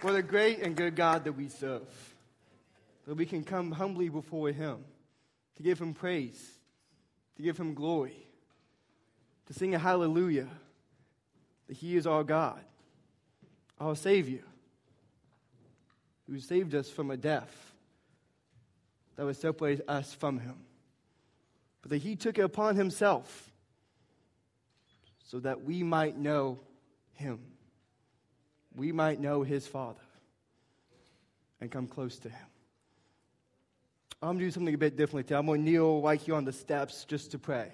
What a great and good God that we serve. That we can come humbly before Him to give Him praise, to give Him glory, to sing a hallelujah that He is our God, our Savior, who saved us from a death that would separate us from Him. But that He took it upon Himself so that we might know Him we might know his Father and come close to him. I'm going to do something a bit differently today. I'm going to kneel right here on the steps just to pray.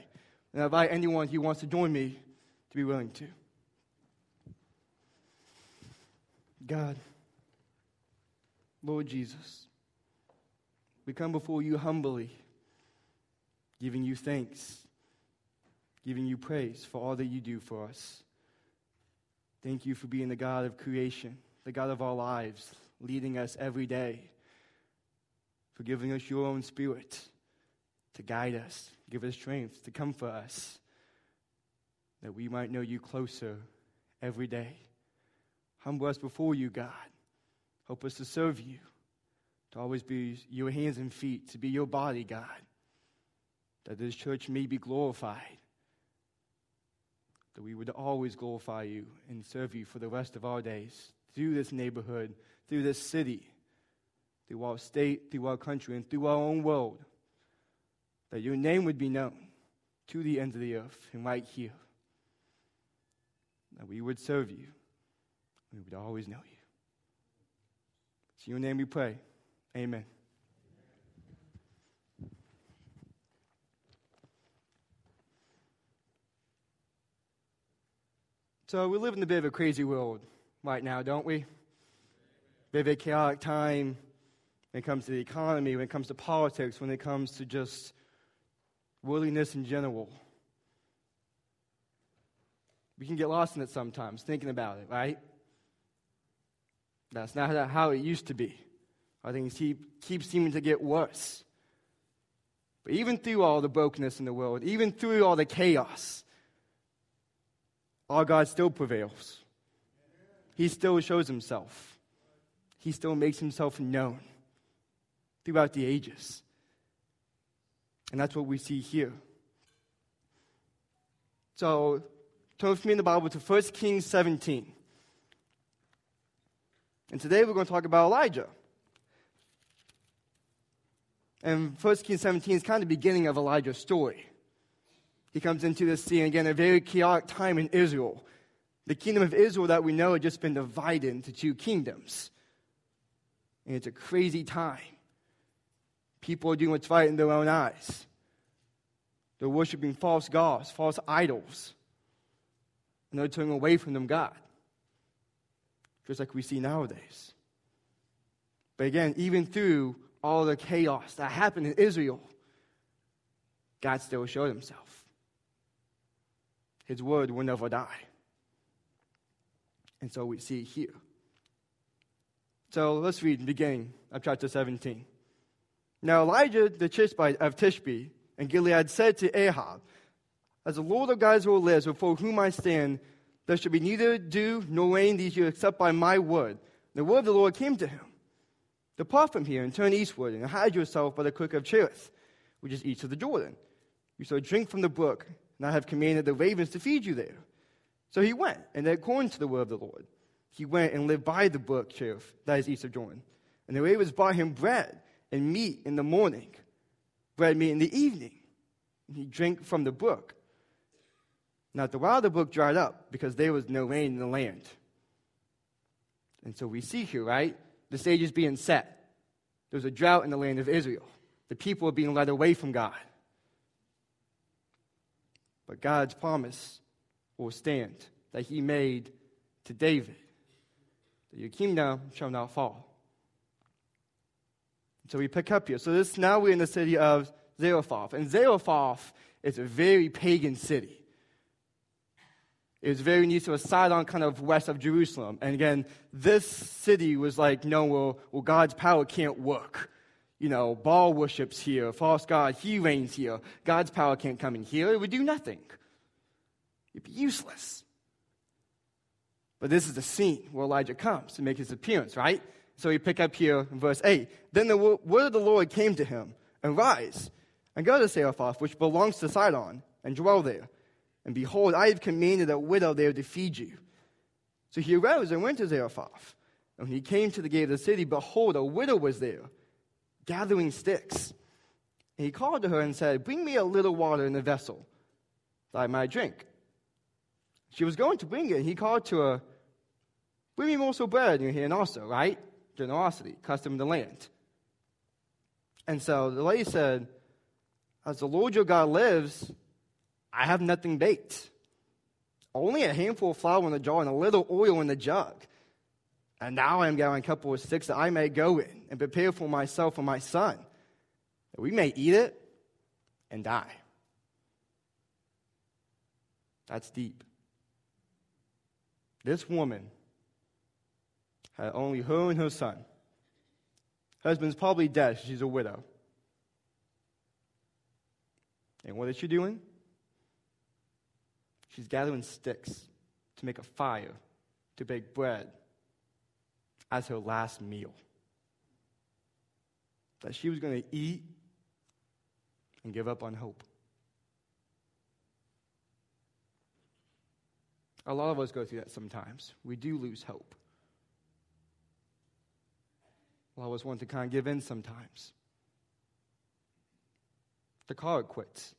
And I invite anyone who wants to join me to be willing to. God, Lord Jesus, we come before you humbly, giving you thanks, giving you praise for all that you do for us. Thank you for being the God of creation, the God of our lives, leading us every day, for giving us your own spirit to guide us, give us strength, to comfort us, that we might know you closer every day. Humble us before you, God. Help us to serve you, to always be your hands and feet, to be your body, God, that this church may be glorified that we would always glorify you and serve you for the rest of our days through this neighborhood, through this city, through our state, through our country, and through our own world. That your name would be known to the ends of the earth and right here. That we would serve you. We would always know you. It's in your name we pray. Amen. So we live in a bit of a crazy world right now, don't we? Bit of a chaotic time when it comes to the economy, when it comes to politics, when it comes to just worldliness in general. We can get lost in it sometimes, thinking about it, right? That's not how it used to be. I think keep, keeps seeming to get worse. But even through all the brokenness in the world, even through all the chaos, our God still prevails. He still shows himself. He still makes himself known throughout the ages. And that's what we see here. So, turn with me in the Bible to 1 Kings 17. And today we're going to talk about Elijah. And 1 Kings 17 is kind of the beginning of Elijah's story he comes into this scene again, a very chaotic time in Israel. The kingdom of Israel that we know had just been divided into two kingdoms. And it's a crazy time. People are doing what's right in their own eyes. They're worshiping false gods, false idols. And they're turning away from them, God. Just like we see nowadays. But again, even through all the chaos that happened in Israel, God still showed himself. His word will never die. And so we see here. So let's read the beginning of chapter 17. Now Elijah the Tishbite of Tishbe and Gilead said to Ahab, As the Lord of Israel lives, before whom I stand, there shall be neither dew nor rain these years except by my word. The word of the Lord came to him. Depart from here and turn eastward and hide yourself by the creek of Cherith, which is east of the Jordan. You shall drink from the brook, and I have commanded the ravens to feed you there. So he went, and according to the word of the Lord, he went and lived by the brook Cherith, that is east of Jordan. And the ravens brought him bread and meat in the morning, bread and meat in the evening. And he drank from the brook. Now, the while the brook dried up, because there was no rain in the land. And so we see here, right? The stage is being set. There's a drought in the land of Israel. The people are being led away from God. But God's promise will stand that he made to David that your kingdom shall not fall. So we pick up here. So this now we're in the city of Zarephath. And Zarephath is a very pagan city. It was very near to a Sidon, kind of west of Jerusalem. And again, this city was like, no, well, well God's power can't work you know, Baal worships here, false God, he reigns here. God's power can't come in here. It would do nothing. It'd be useless. But this is the scene where Elijah comes to make his appearance, right? So we pick up here in verse 8. Then the word of the Lord came to him, Arise, and go to Zarephath, which belongs to Sidon, and dwell there. And behold, I have commanded a widow there to feed you. So he arose and went to Zarephath. And when he came to the gate of the city, behold, a widow was there, gathering sticks. And he called to her and said, Bring me a little water in a vessel, that I might drink. She was going to bring it, and he called to her, Bring me also bread in your hand also, right? Generosity, custom of the land. And so the lady said, As the Lord your God lives, I have nothing baked. Only a handful of flour in the jar and a little oil in the jug. And now I am gathering a couple of sticks that I may go in and prepare for myself and my son, that we may eat it and die. That's deep. This woman had only her and her son. Husband's probably dead. She's a widow. And what is she doing? She's gathering sticks to make a fire, to bake bread as her last meal. That she was going to eat and give up on hope. A lot of us go through that sometimes. We do lose hope. A lot of us want to kind of give in sometimes. The car quits.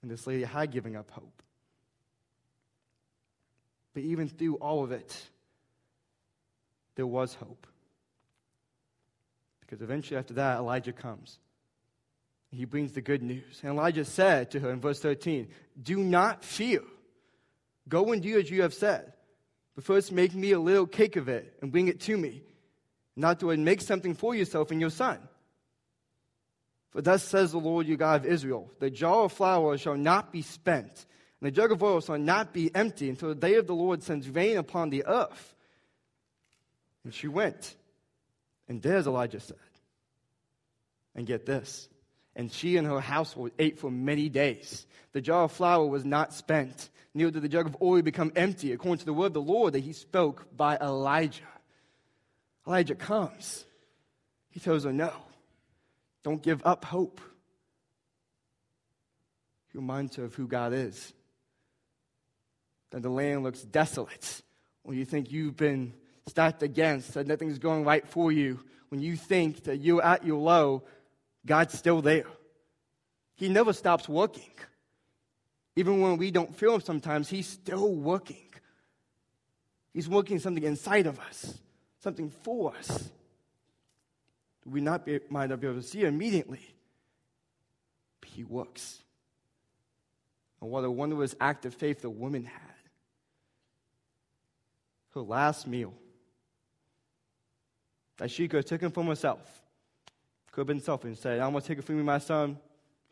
And this lady had given up hope. But even through all of it, there was hope. Because eventually, after that, Elijah comes. He brings the good news. And Elijah said to her in verse 13, Do not fear. Go and do as you have said. But first, make me a little cake of it and bring it to me. Not to make something for yourself and your son. For thus says the Lord your God of Israel The jar of flour shall not be spent, and the jug of oil shall not be empty until the day of the Lord sends rain upon the earth. And she went and as Elijah said. And get this and she and her household ate for many days. The jar of flour was not spent, neither did the jug of oil become empty, according to the word of the Lord that he spoke by Elijah. Elijah comes. He tells her, No, don't give up hope. He reminds her of who God is. That the land looks desolate when you think you've been stacked against, that nothing's going right for you, when you think that you're at your low, God's still there. He never stops working. Even when we don't feel Him sometimes, He's still working. He's working something inside of us, something for us. We not be, might not be able to see immediately, but He works. And what a wondrous act of faith the woman had. Her last meal that she could have taken from herself could have been selfish and said, I'm going to take it from you, my son.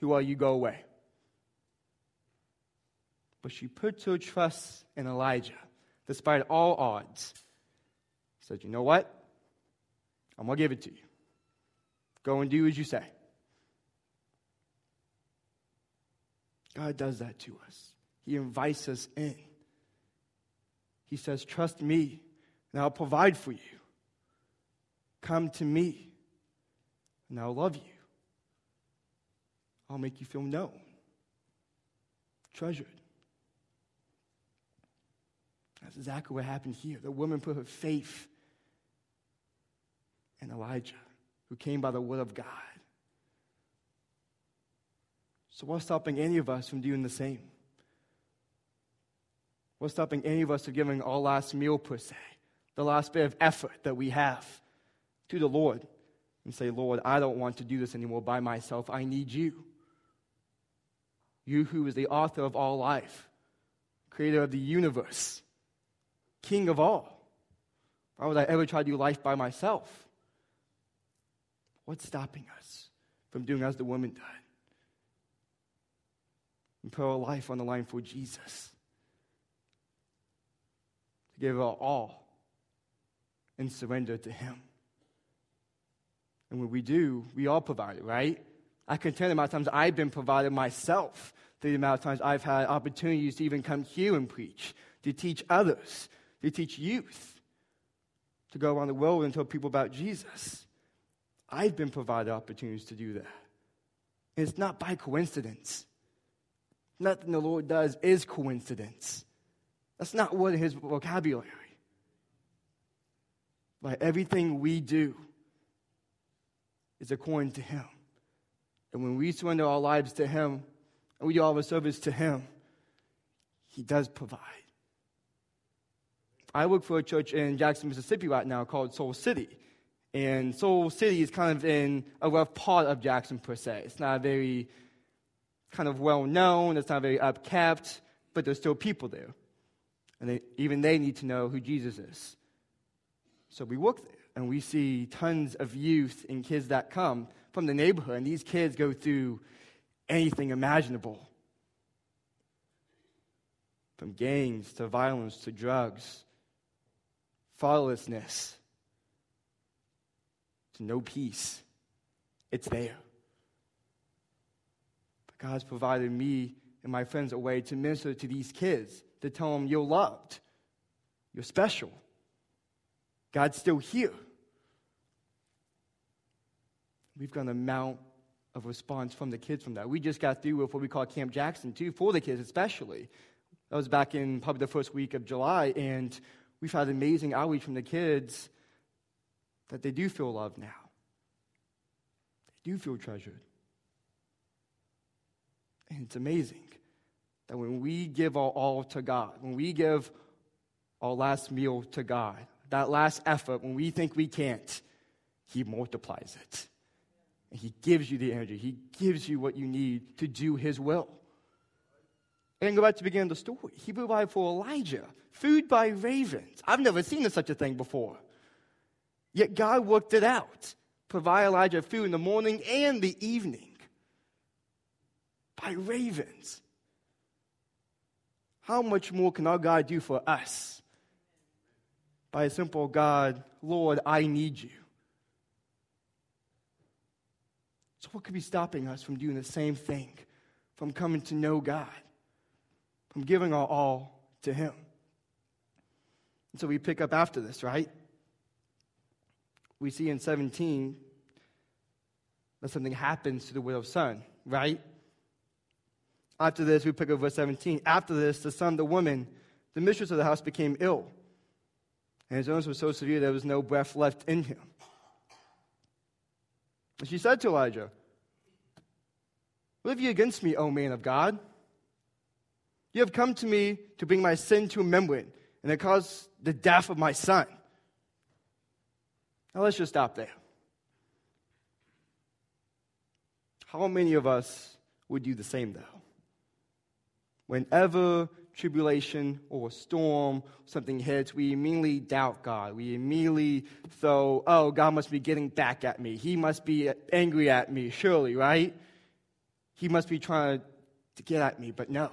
Who are you? Go away. But she put her trust in Elijah, despite all odds. Said, You know what? I'm going to give it to you. Go and do as you say. God does that to us. He invites us in. He says, Trust me, and I'll provide for you. Come to me and I'll love you. I'll make you feel known, treasured. That's exactly what happened here. The woman put her faith in Elijah, who came by the word of God. So, what's stopping any of us from doing the same? What's stopping any of us from giving our last meal, per se, the last bit of effort that we have to the Lord? and say, Lord, I don't want to do this anymore by myself. I need you. You, who is the author of all life, creator of the universe, king of all. Why would I ever try to do life by myself? What's stopping us from doing as the woman did? And put our life on the line for Jesus. Give our all and surrender to Him. And when we do, we all provide it, right? I can tell the amount of times I've been provided myself, the amount of times I've had opportunities to even come here and preach, to teach others, to teach youth, to go around the world and tell people about Jesus. I've been provided opportunities to do that. And it's not by coincidence. Nothing the Lord does is coincidence. That's not what his vocabulary. But everything we do is according to him. And when we surrender our lives to him and we do all our service to him, he does provide. I work for a church in Jackson, Mississippi right now called Soul City. And Soul City is kind of in a rough part of Jackson, per se. It's not very kind of well known, it's not very upkept, but there's still people there. And they, even they need to know who Jesus is. So we work and we see tons of youth and kids that come from the neighborhood, and these kids go through anything imaginable from gangs to violence to drugs, fatherlessness to no peace. It's there. But God's provided me and my friends a way to minister to these kids, to tell them you're loved, you're special. God's still here. We've got an amount of response from the kids from that. We just got through with what we call Camp Jackson, too, for the kids especially. That was back in probably the first week of July, and we've had amazing outreach from the kids that they do feel loved now. They do feel treasured. And it's amazing that when we give our all to God, when we give our last meal to God, that last effort, when we think we can't, He multiplies it. And He gives you the energy, He gives you what you need to do His will. And go back to the beginning of the story. He provided for Elijah food by ravens. I've never seen such a thing before. Yet God worked it out. Provide Elijah food in the morning and the evening by ravens. How much more can our God do for us? By a simple God, Lord, I need you. So, what could be stopping us from doing the same thing, from coming to know God, from giving our all to Him? And so we pick up after this, right? We see in 17 that something happens to the widow's son, right? After this, we pick up verse 17. After this, the son of the woman, the mistress of the house, became ill. And his illness was so severe there was no breath left in him. And she said to Elijah, What have you against me, O man of God? You have come to me to bring my sin to remembrance, and it caused the death of my son. Now let's just stop there. How many of us would do the same, though? Whenever tribulation or storm, something hits, we immediately doubt God. We immediately throw, oh, God must be getting back at me. He must be angry at me, surely, right? He must be trying to get at me. But no.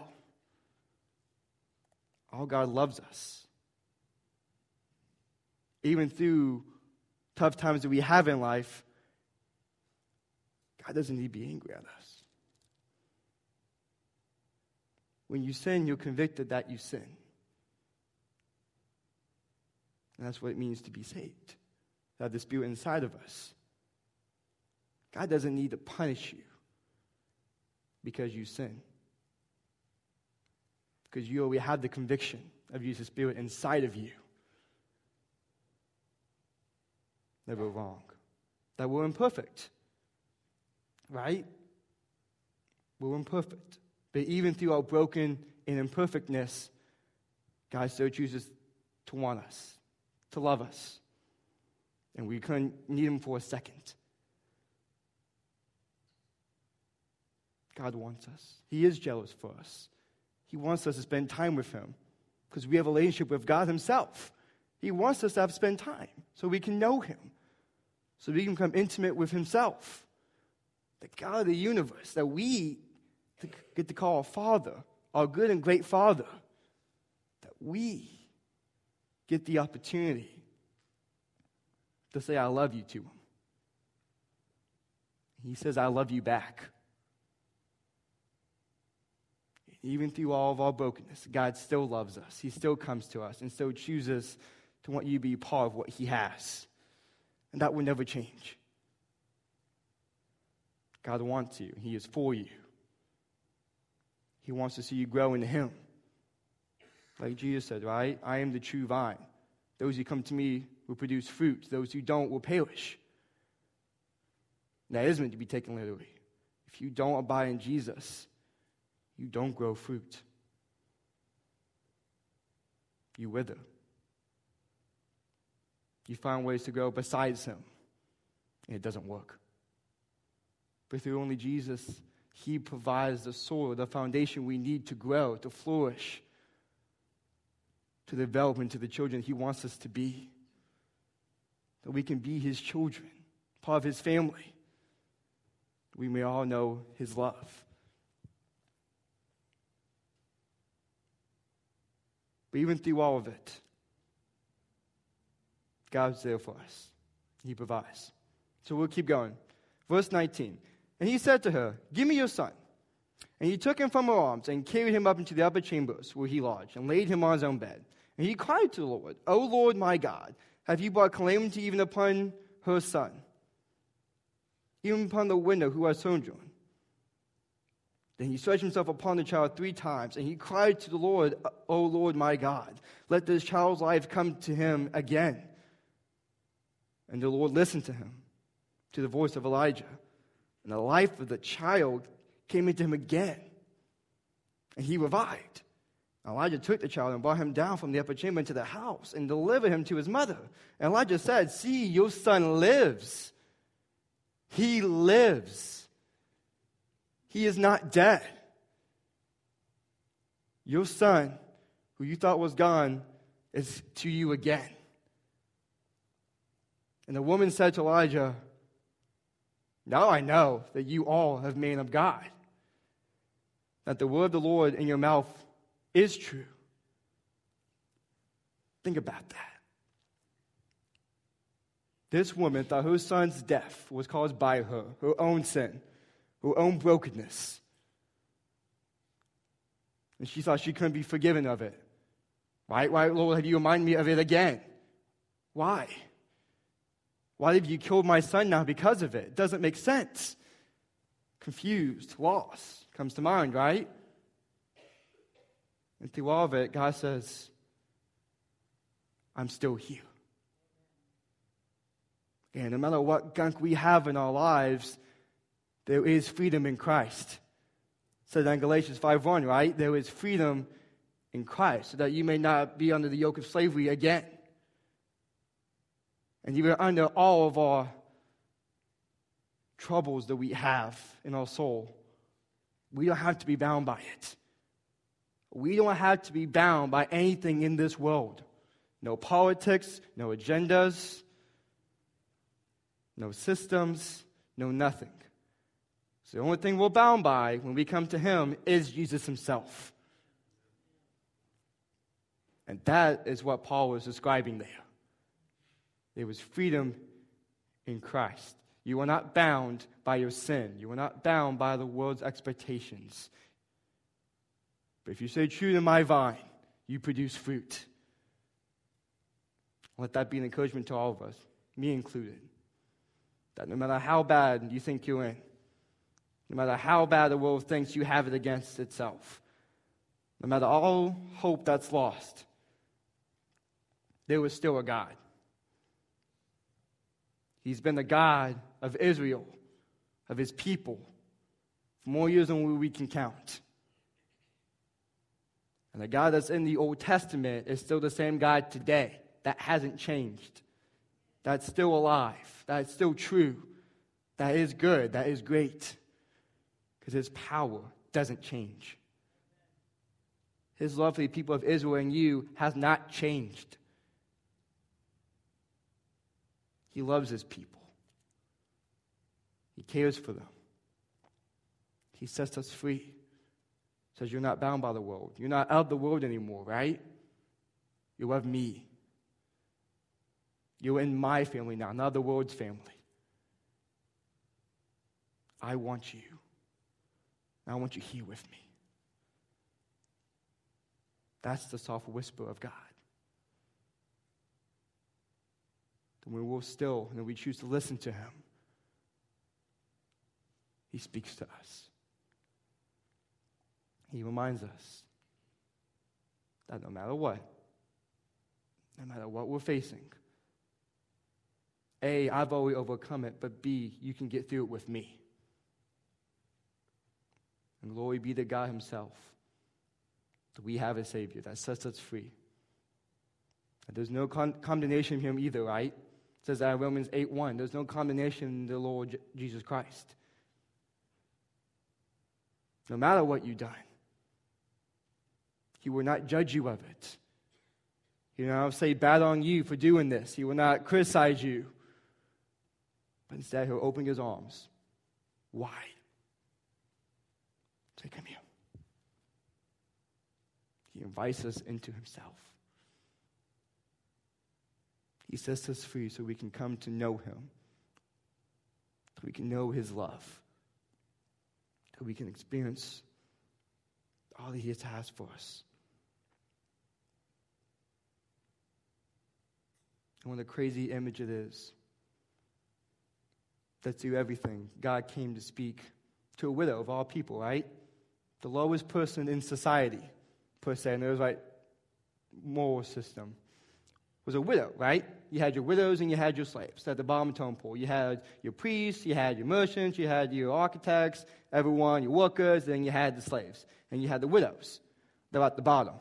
All God loves us. Even through tough times that we have in life, God doesn't need to be angry at us. When you sin, you're convicted that you sin. And that's what it means to be saved. The Spirit inside of us. God doesn't need to punish you because you sin. Because you already have the conviction of Jesus' Spirit inside of you. Never wrong. That we're imperfect. Right? We're imperfect. But even through our broken and imperfectness, God still chooses to want us, to love us. And we couldn't need Him for a second. God wants us. He is jealous for us. He wants us to spend time with Him because we have a relationship with God Himself. He wants us to have spend time so we can know Him, so we can become intimate with Himself. The God of the universe that we to get to call our Father, our good and great Father, that we get the opportunity to say, I love you to Him. He says, I love you back. Even through all of our brokenness, God still loves us. He still comes to us and still chooses to want you to be part of what He has. And that will never change. God wants you, He is for you. He wants to see you grow into Him. Like Jesus said, right? I am the true vine. Those who come to me will produce fruit, those who don't will perish. That is meant to be taken literally. If you don't abide in Jesus, you don't grow fruit. You wither. You find ways to go besides Him, and it doesn't work. But through only Jesus, He provides the soil, the foundation we need to grow, to flourish, to develop into the children He wants us to be. That we can be His children, part of His family. We may all know His love. But even through all of it, God's there for us. He provides. So we'll keep going. Verse 19. And he said to her, Give me your son. And he took him from her arms and carried him up into the upper chambers where he lodged and laid him on his own bed. And he cried to the Lord, O Lord my God, have you brought calamity even upon her son, even upon the widow who has sojourned? Then he stretched himself upon the child three times, and he cried to the Lord, O Lord my God, let this child's life come to him again. And the Lord listened to him, to the voice of Elijah. And the life of the child came into him again. And he revived. Elijah took the child and brought him down from the upper chamber into the house and delivered him to his mother. And Elijah said, See, your son lives. He lives. He is not dead. Your son, who you thought was gone, is to you again. And the woman said to Elijah, Now I know that you all have made of God, that the word of the Lord in your mouth is true. Think about that. This woman thought her son's death was caused by her, her own sin, her own brokenness. And she thought she couldn't be forgiven of it. Right? Why, Lord, have you reminded me of it again? Why? Why have you killed my son now because of it? It doesn't make sense. Confused, lost comes to mind, right? And through all of it, God says, I'm still here. And no matter what gunk we have in our lives, there is freedom in Christ. So in Galatians 5.1, right? There is freedom in Christ, so that you may not be under the yoke of slavery again and even under all of our troubles that we have in our soul, we don't have to be bound by it. We don't have to be bound by anything in this world. No politics, no agendas, no systems, no nothing. So the only thing we're bound by when we come to Him is Jesus Himself. And that is what Paul was describing there. There was freedom in Christ. You are not bound by your sin. You are not bound by the world's expectations. But if you say, True to my vine, you produce fruit. Let that be an encouragement to all of us, me included. That no matter how bad you think you're in, no matter how bad the world thinks you have it against itself, no matter all hope that's lost, there was still a God. He's been the God of Israel, of his people, for more years than we can count. And the God that's in the Old Testament is still the same God today. That hasn't changed. That's still alive. That's still true. That is good. That is great. Because his power doesn't change. His love for the people of Israel and you has not changed. He loves his people, he cares for them. He sets us free. Says you're not bound by the world. You're not of the world anymore, right? You love me. You're in my family now, not the world's family. I want you. I want you here with me. That's the soft whisper of God. And when we're still and we choose to listen to Him, He speaks to us. He reminds us that no matter what, no matter what we're facing, A, I've already overcome it, but B, you can get through it with me. And glory be to God Himself that we have a Savior that sets us free. And there's no con- condemnation in Him either, right? It says that in Romans 8 1. There's no condemnation in the Lord Jesus Christ. No matter what you've done, He will not judge you of it. He will not say bad on you for doing this. He will not criticize you. But instead, He'll open His arms wide. Say, come here. He invites us into Himself. He sets us free so we can come to know Him, so we can know His love, so we can experience all that He has for us. And what a crazy image it is that through everything, God came to speak to a widow of all people, right? The lowest person in society, per se, and there was like moral system was a widow, right? You had your widows and you had your slaves at the bottom of the totem pole. You had your priests, you had your merchants, you had your architects, everyone, your workers, then you had the slaves. And you had the widows. They're at the bottom.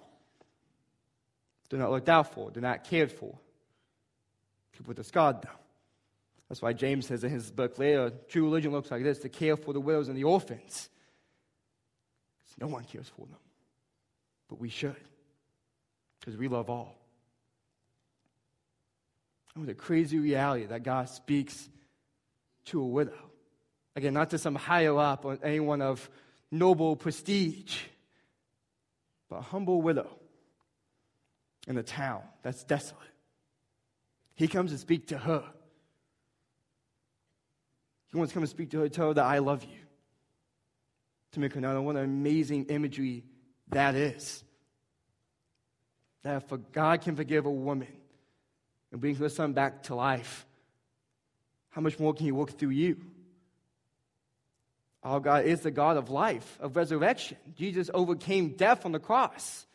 They're not looked out for, they're not cared for. People discard them. That's why James says in his book later true religion looks like this to care for the widows and the orphans. Because no one cares for them. But we should, because we love all. A crazy reality that God speaks to a widow. Again, not to some higher up or anyone of noble prestige, but a humble widow in a town that's desolate. He comes to speak to her. He wants to come and speak to her, tell her that I love you. To make her know what an amazing imagery that is. That God can forgive a woman and bring her son back to life, how much more can He work through you? Our God is the God of life, of resurrection. Jesus overcame death on the cross.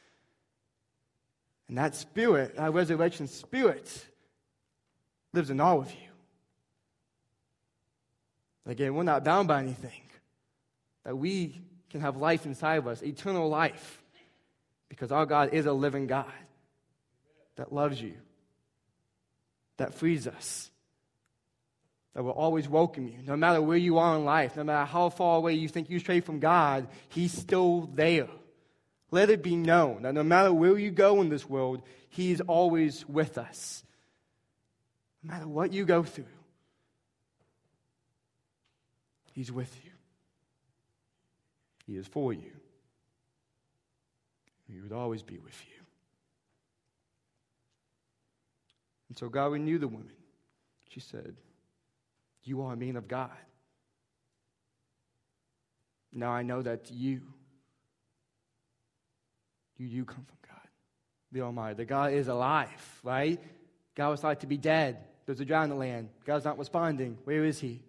And that spirit, that resurrection spirit, lives in all of you. Again, we're not bound by anything. That we can have life inside of us, eternal life, because our God is a living God that loves you, that frees us, that will always welcome you. No matter where you are in life, no matter how far away you think you stray from God, He's still there. Let it be known that no matter where you go in this world, He is always with us. No matter what you go through, He's with you. He is for you. He would always be with you. And so God knew the woman. She said, You are a man of God. Now I know that you, you you come from God, the Almighty. The God is alive, right? God was thought to be dead. There's a drought in the land. God's not responding. Where is he?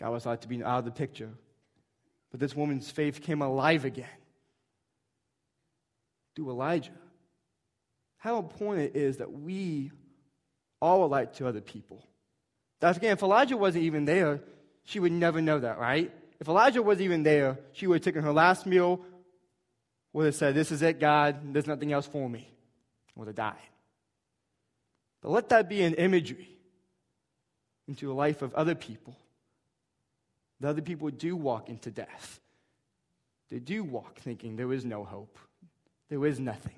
God was thought to be out of the picture. But this woman's faith came alive again through Elijah. How important it is that we are a light to other people. That's again, if Elijah wasn't even there, she would never know that, right? If Elijah wasn't even there, she would have taken her last meal, would have said, This is it, God, there's nothing else for me, would have died. But let that be an imagery into the life of other people the other people do walk into death. They do walk thinking there is no hope, there is nothing.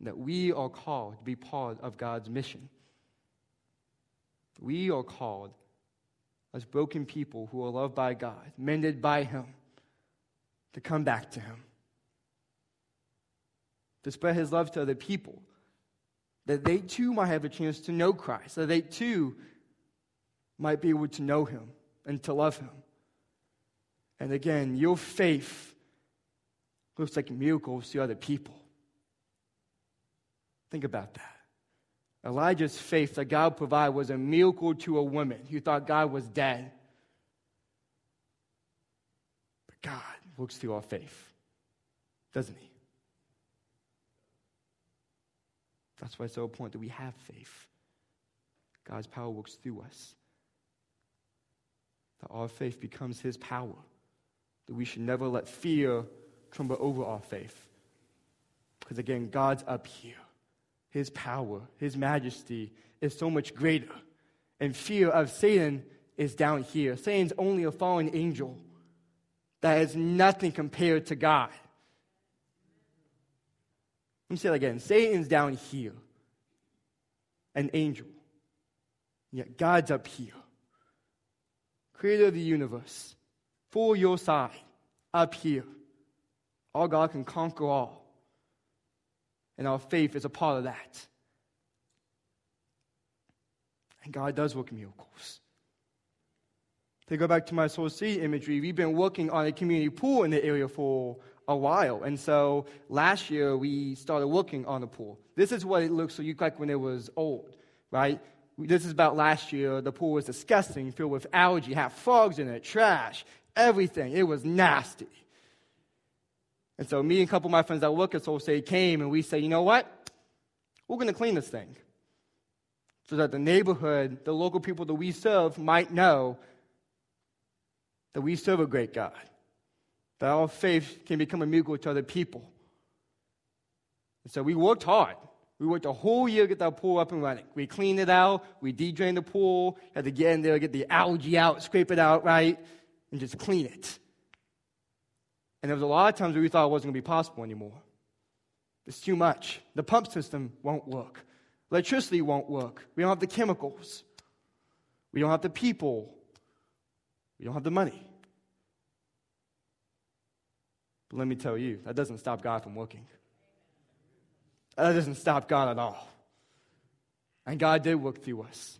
That we are called to be part of God's mission. We are called as broken people who are loved by God, mended by Him, to come back to Him, to spread His love to other people, that they too might have a chance to know Christ, that they too might be able to know him and to love him. And again, your faith looks like miracles to other people. Think about that. Elijah's faith that God provided was a miracle to a woman who thought God was dead. But God works through our faith, doesn't He? That's why it's so important that we have faith. God's power works through us. That our faith becomes His power. That we should never let fear tremble over our faith. Because again, God's up here. His power, His majesty is so much greater. And fear of Satan is down here. Satan's only a fallen angel that is nothing compared to God. Let me say that again. Satan's down here, an angel. Yet God's up here, creator of the universe, for your side, up here. All God can conquer all. And our faith is a part of that. And God does work miracles. To go back to my Soul City imagery, we've been working on a community pool in the area for a while. And so last year we started working on the pool. This is what it looks like when it was old, right? This is about last year. The pool was disgusting, filled with algae, had frogs in it, trash, everything. It was nasty. And so me and a couple of my friends that work at Soul City came and we said, you know what? We're going to clean this thing so that the neighborhood, the local people that we serve might know that we serve a great God, that our faith can become a miracle to other people. And so we worked hard. We worked a whole year to get that pool up and running. We cleaned it out, we de-drained the pool, had to get in there, get the algae out, scrape it out, right? And just clean it. And there was a lot of times where we thought it wasn't going to be possible anymore. It's too much. The pump system won't work. Electricity won't work. We don't have the chemicals. We don't have the people. We don't have the money. But let me tell you, that doesn't stop God from working. That doesn't stop God at all. And God did work through us.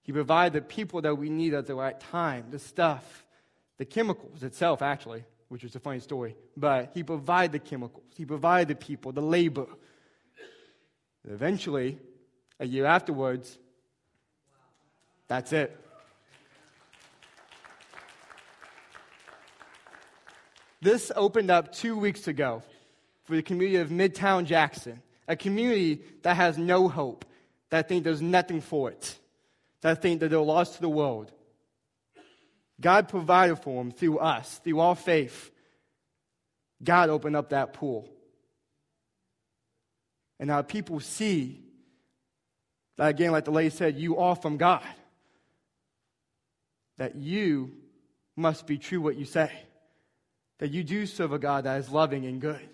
He provided the people that we need at the right time, the stuff, the chemicals itself, actually which is a funny story. But he provided the chemicals, he provided the people, the labor. Eventually, a year afterwards, that's it. This opened up two weeks ago for the community of Midtown Jackson, a community that has no hope, that think there's nothing for it, that think that they're lost to the world, God provided for them through us, through our faith. God opened up that pool. And now people see that, again, like the lady said, you are from God. That you must be true what you say. That you do serve a God that is loving and good.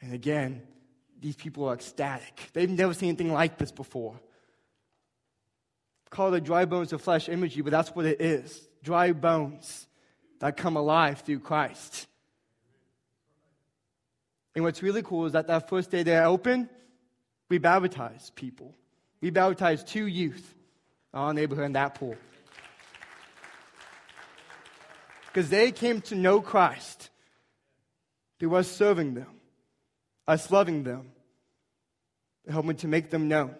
And again, these people are ecstatic. They've never seen anything like this before call it dry bones of flesh imagery, but that's what it is dry bones that come alive through Christ. And what's really cool is that that first day they open, we baptized people. We baptized two youth our neighborhood in that pool. Because they came to know Christ through us serving them, us loving them, helping to make them known.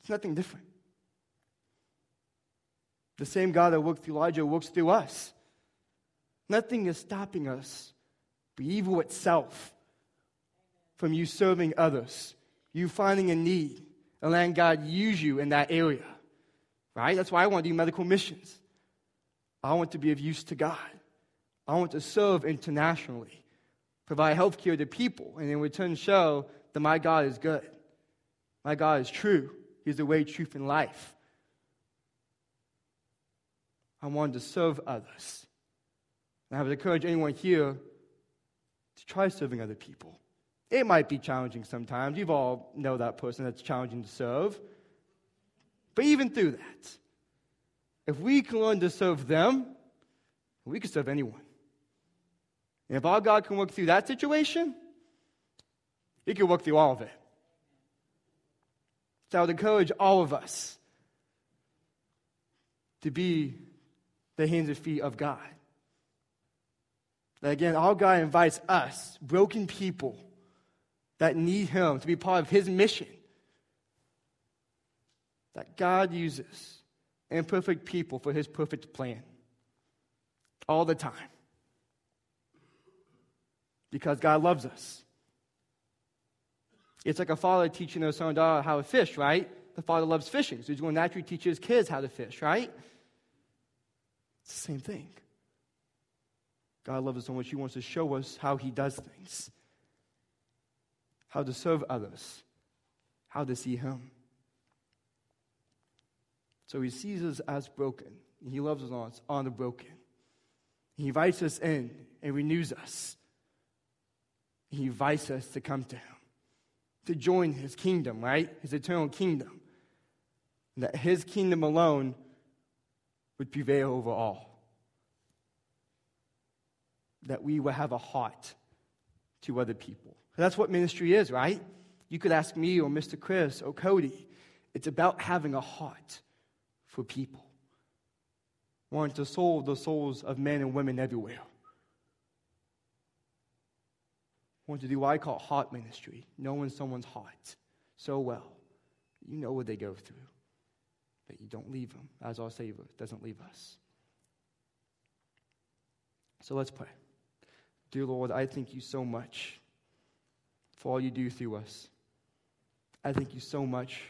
It's nothing different. The same God that worked through Elijah works through us. Nothing is stopping us but evil itself from you serving others, you finding a need, and letting God use you in that area. Right? That's why I want to do medical missions. I want to be of use to God. I want to serve internationally, provide health care to people, and in return show that my God is good. My God is true. He's the way, truth, and life. I wanted to serve others. And I would encourage anyone here to try serving other people. It might be challenging sometimes. You've all know that person that's challenging to serve. But even through that, if we can learn to serve them, we can serve anyone. And if our God can work through that situation, He can work through all of it. That would encourage all of us to be the hands and feet of God. That again, our God invites us, broken people that need Him, to be part of His mission. That God uses imperfect people for His perfect plan all the time. Because God loves us. It's like a father teaching their son daughter how to fish, right? The father loves fishing, so he's going to naturally teach his kids how to fish, right? It's the same thing. God loves us so much, He wants to show us how He does things, how to serve others, how to see Him. So He sees us as broken, He loves us on the broken. He invites us in and renews us. He invites us to come to Him, to join His kingdom, right? His eternal kingdom. And that His kingdom alone would prevail over all that we would have a heart to other people. That's what ministry is, right? You could ask me or Mr. Chris or Cody. It's about having a heart for people, wanting to solve the souls of men and women everywhere. Want to do what I call heart ministry, knowing someone's heart so well. You know what they go through, but you don't leave them, as our Savior doesn't leave us. So let's pray. Dear Lord, I thank you so much for all you do through us. I thank you so much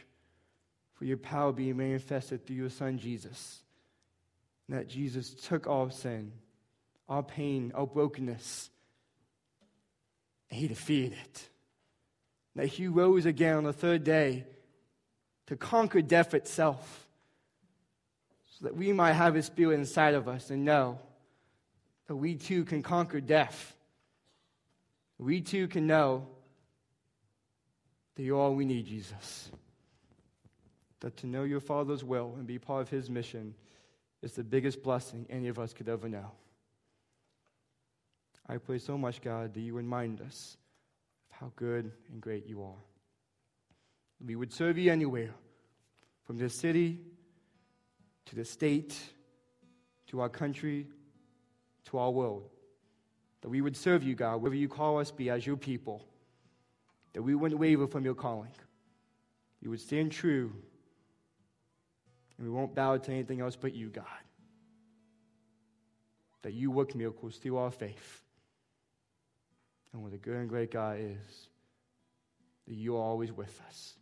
for your power being manifested through your Son, Jesus. And that Jesus took our sin, our pain, our brokenness, and he defeated it. That he rose again on the third day to conquer death itself, so that we might have his spirit inside of us and know that we too can conquer death. We too can know that you're all we need, Jesus. That to know your Father's will and be part of his mission is the biggest blessing any of us could ever know. I pray so much, God, that you remind us of how good and great you are. We would serve you anywhere, from this city to the state to our country to our world. That we would serve you, God, wherever you call us be as your people. That we wouldn't waver from your calling. You would stand true. And we won't bow to anything else but you, God. That you work miracles through our faith. And what a good and great God is, that you are always with us,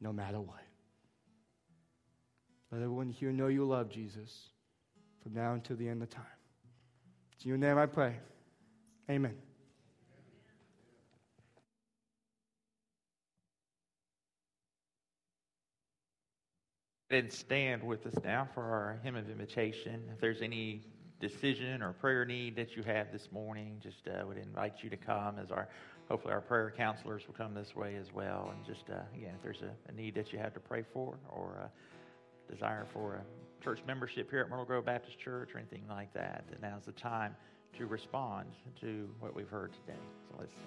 no matter what. Let everyone here know you love Jesus from now until the end of time. It's in your name I pray. Amen. And stand with us now for our hymn of invitation. If there's any decision or prayer need that you have this morning, just uh, would invite you to come as our hopefully our prayer counselors will come this way as well. And just uh, again, if there's a, a, need that you have to pray for or a desire for a church membership here at Myrtle Grove Baptist Church or anything like that, then now's the time to respond to what we've heard today. So let's sing.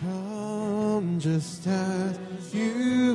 Come just as you